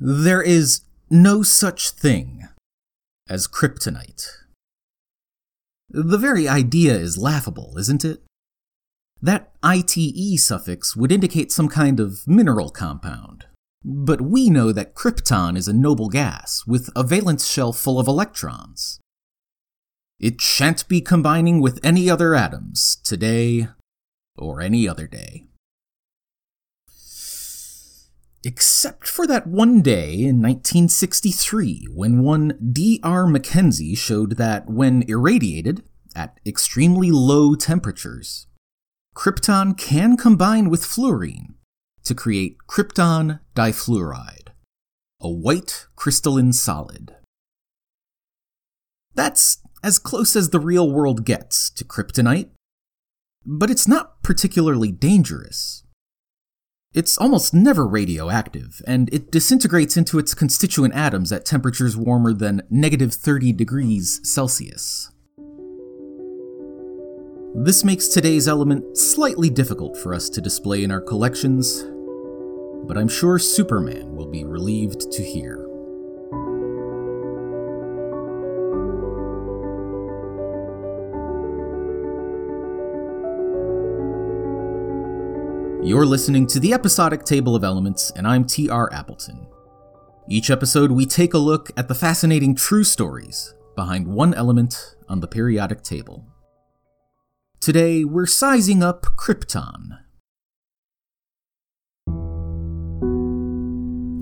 There is no such thing as kryptonite. The very idea is laughable, isn't it? That ITE suffix would indicate some kind of mineral compound. But we know that krypton is a noble gas with a valence shell full of electrons. It shan't be combining with any other atoms today or any other day. Except for that one day in 1963 when one D.R. Mackenzie showed that when irradiated at extremely low temperatures, krypton can combine with fluorine to create krypton difluoride, a white crystalline solid. That's as close as the real world gets to kryptonite, but it's not particularly dangerous. It's almost never radioactive, and it disintegrates into its constituent atoms at temperatures warmer than negative 30 degrees Celsius. This makes today's element slightly difficult for us to display in our collections, but I'm sure Superman will be relieved to hear. You're listening to the Episodic Table of Elements, and I'm T.R. Appleton. Each episode, we take a look at the fascinating true stories behind one element on the periodic table. Today, we're sizing up krypton.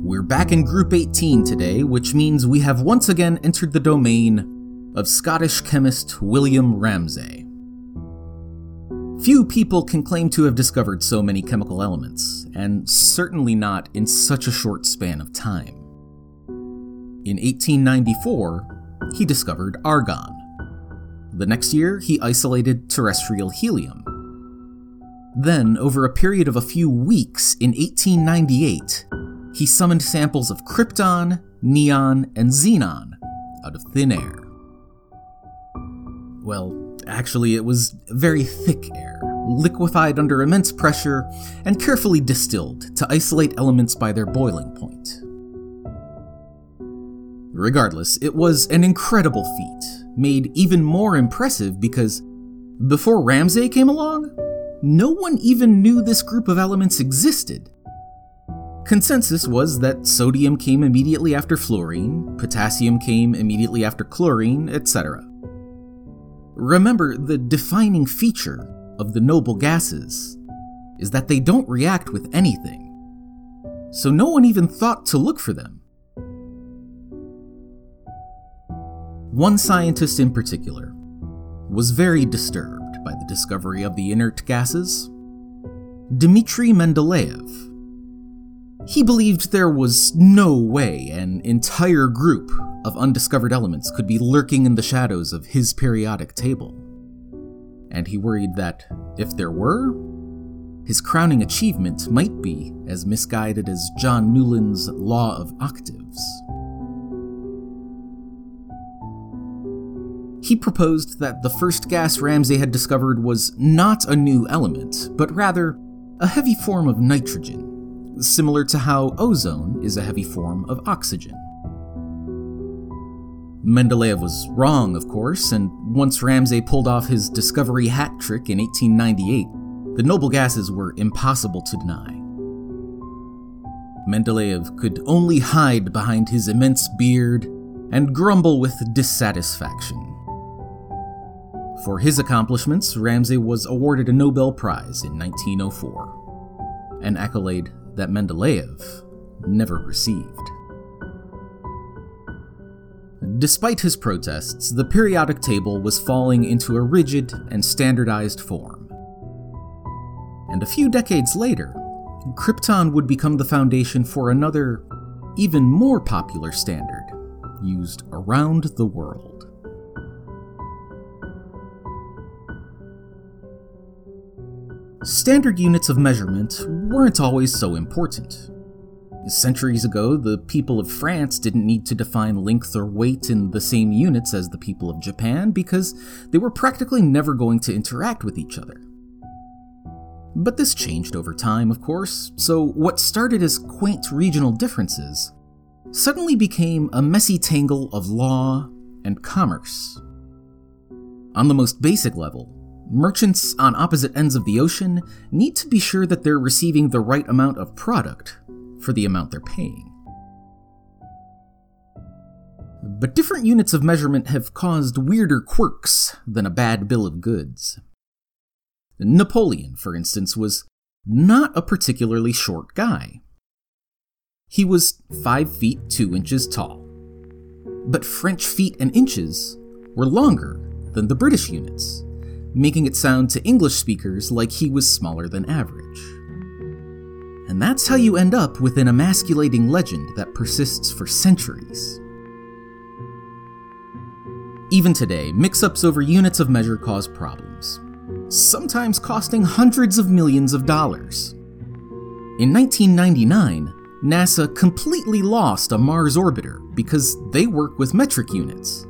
We're back in Group 18 today, which means we have once again entered the domain of Scottish chemist William Ramsay. Few people can claim to have discovered so many chemical elements, and certainly not in such a short span of time. In 1894, he discovered argon. The next year, he isolated terrestrial helium. Then, over a period of a few weeks in 1898, he summoned samples of krypton, neon, and xenon out of thin air. Well, Actually, it was very thick air, liquefied under immense pressure, and carefully distilled to isolate elements by their boiling point. Regardless, it was an incredible feat, made even more impressive because before Ramsay came along, no one even knew this group of elements existed. Consensus was that sodium came immediately after fluorine, potassium came immediately after chlorine, etc. Remember, the defining feature of the noble gases is that they don't react with anything. So no one even thought to look for them. One scientist in particular was very disturbed by the discovery of the inert gases Dmitry Mendeleev. He believed there was no way an entire group of undiscovered elements could be lurking in the shadows of his periodic table. And he worried that, if there were, his crowning achievement might be as misguided as John Newlands' Law of Octaves. He proposed that the first gas Ramsay had discovered was not a new element, but rather a heavy form of nitrogen, similar to how ozone is a heavy form of oxygen. Mendeleev was wrong, of course, and once Ramsay pulled off his discovery hat trick in 1898, the noble gases were impossible to deny. Mendeleev could only hide behind his immense beard and grumble with dissatisfaction. For his accomplishments, Ramsay was awarded a Nobel Prize in 1904, an accolade that Mendeleev never received. Despite his protests, the periodic table was falling into a rigid and standardized form. And a few decades later, Krypton would become the foundation for another, even more popular standard used around the world. Standard units of measurement weren't always so important. Centuries ago, the people of France didn't need to define length or weight in the same units as the people of Japan because they were practically never going to interact with each other. But this changed over time, of course, so what started as quaint regional differences suddenly became a messy tangle of law and commerce. On the most basic level, merchants on opposite ends of the ocean need to be sure that they're receiving the right amount of product for the amount they're paying. But different units of measurement have caused weirder quirks than a bad bill of goods. Napoleon, for instance, was not a particularly short guy. He was 5 feet 2 inches tall. But French feet and inches were longer than the British units, making it sound to English speakers like he was smaller than average. And that's how you end up with an emasculating legend that persists for centuries. Even today, mix ups over units of measure cause problems, sometimes costing hundreds of millions of dollars. In 1999, NASA completely lost a Mars orbiter because they work with metric units.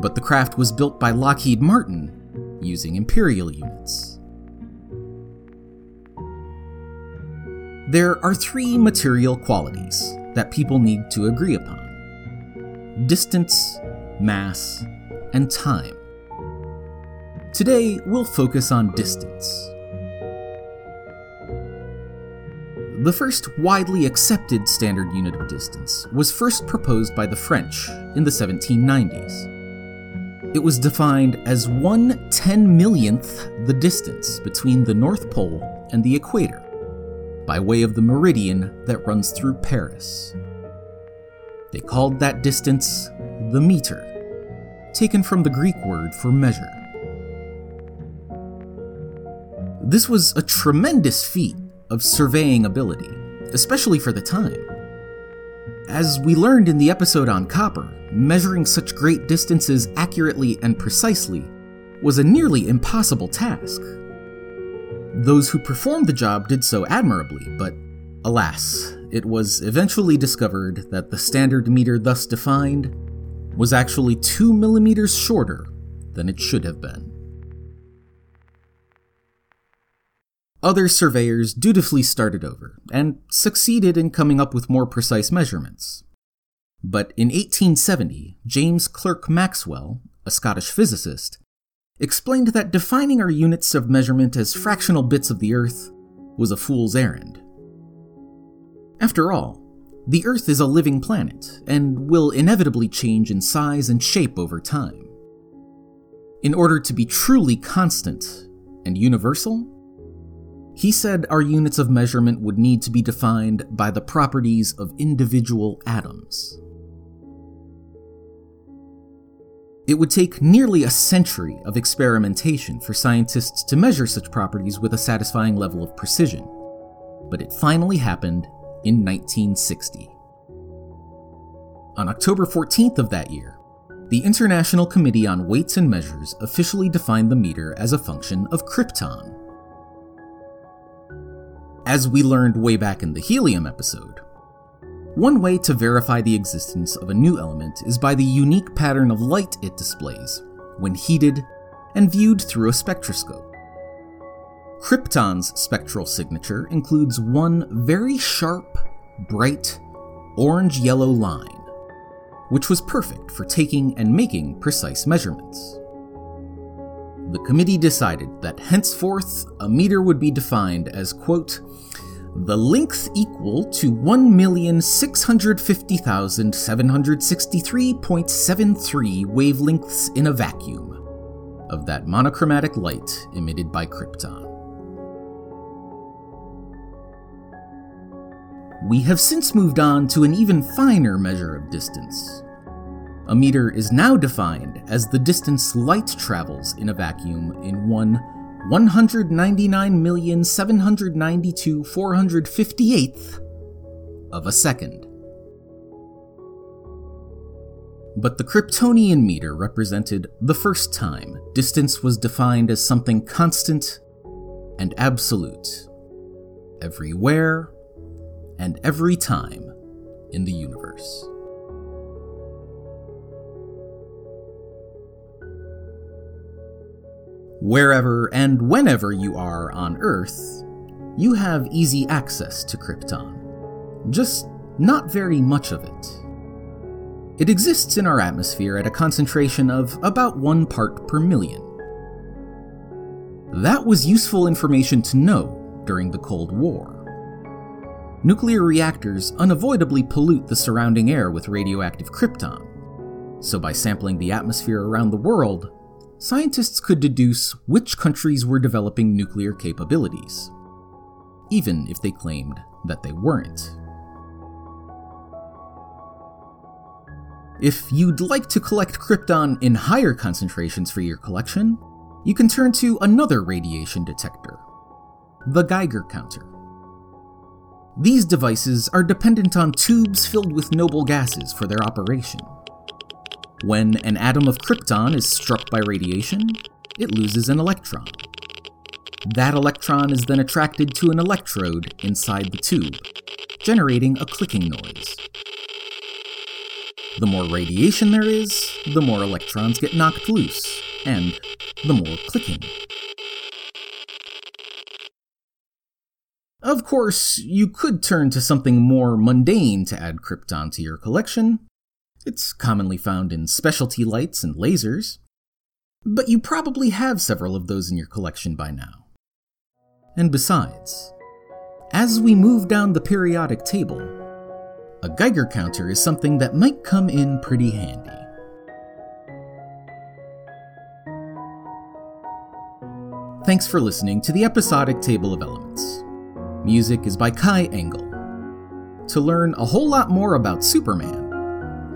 But the craft was built by Lockheed Martin using imperial units. There are three material qualities that people need to agree upon distance, mass, and time. Today, we'll focus on distance. The first widely accepted standard unit of distance was first proposed by the French in the 1790s. It was defined as one ten millionth the distance between the North Pole and the equator, by way of the meridian that runs through Paris. They called that distance the meter, taken from the Greek word for measure. This was a tremendous feat of surveying ability, especially for the time. As we learned in the episode on copper, measuring such great distances accurately and precisely was a nearly impossible task. Those who performed the job did so admirably, but alas, it was eventually discovered that the standard meter thus defined was actually 2 millimeters shorter than it should have been. Other surveyors dutifully started over and succeeded in coming up with more precise measurements. But in 1870, James Clerk Maxwell, a Scottish physicist, explained that defining our units of measurement as fractional bits of the Earth was a fool's errand. After all, the Earth is a living planet and will inevitably change in size and shape over time. In order to be truly constant and universal, he said our units of measurement would need to be defined by the properties of individual atoms. It would take nearly a century of experimentation for scientists to measure such properties with a satisfying level of precision, but it finally happened in 1960. On October 14th of that year, the International Committee on Weights and Measures officially defined the meter as a function of krypton, as we learned way back in the helium episode. One way to verify the existence of a new element is by the unique pattern of light it displays when heated and viewed through a spectroscope. Krypton's spectral signature includes one very sharp, bright, orange yellow line, which was perfect for taking and making precise measurements the committee decided that henceforth a meter would be defined as, quote, the length equal to 1,650,763.73 wavelengths in a vacuum of that monochromatic light emitted by krypton. We have since moved on to an even finer measure of distance, a meter is now defined as the distance light travels in a vacuum in one 199,792,458th of a second. But the Kryptonian meter represented the first time distance was defined as something constant and absolute, everywhere and every time in the universe. Wherever and whenever you are on Earth, you have easy access to Krypton. Just not very much of it. It exists in our atmosphere at a concentration of about one part per million. That was useful information to know during the Cold War. Nuclear reactors unavoidably pollute the surrounding air with radioactive krypton, so by sampling the atmosphere around the world, scientists could deduce which countries were developing nuclear capabilities, even if they claimed that they weren't. If you'd like to collect krypton in higher concentrations for your collection, you can turn to another radiation detector the Geiger counter. These devices are dependent on tubes filled with noble gases for their operation. When an atom of krypton is struck by radiation, it loses an electron. That electron is then attracted to an electrode inside the tube, generating a clicking noise. The more radiation there is, the more electrons get knocked loose, and the more clicking. Of course, you could turn to something more mundane to add krypton to your collection, it's commonly found in specialty lights and lasers, but you probably have several of those in your collection by now. And besides, as we move down the periodic table, a Geiger counter is something that might come in pretty handy. Thanks for listening to the episodic Table of Elements. Music is by Kai Engel. To learn a whole lot more about Superman,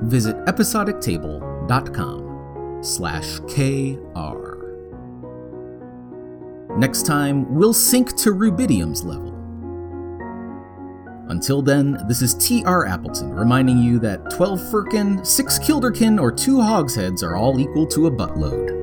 visit episodictable.com slash kr. Next time, we'll sink to rubidium's level. Until then, this is T.R. Appleton reminding you that 12 firkin, 6 kilderkin, or 2 hogsheads are all equal to a buttload.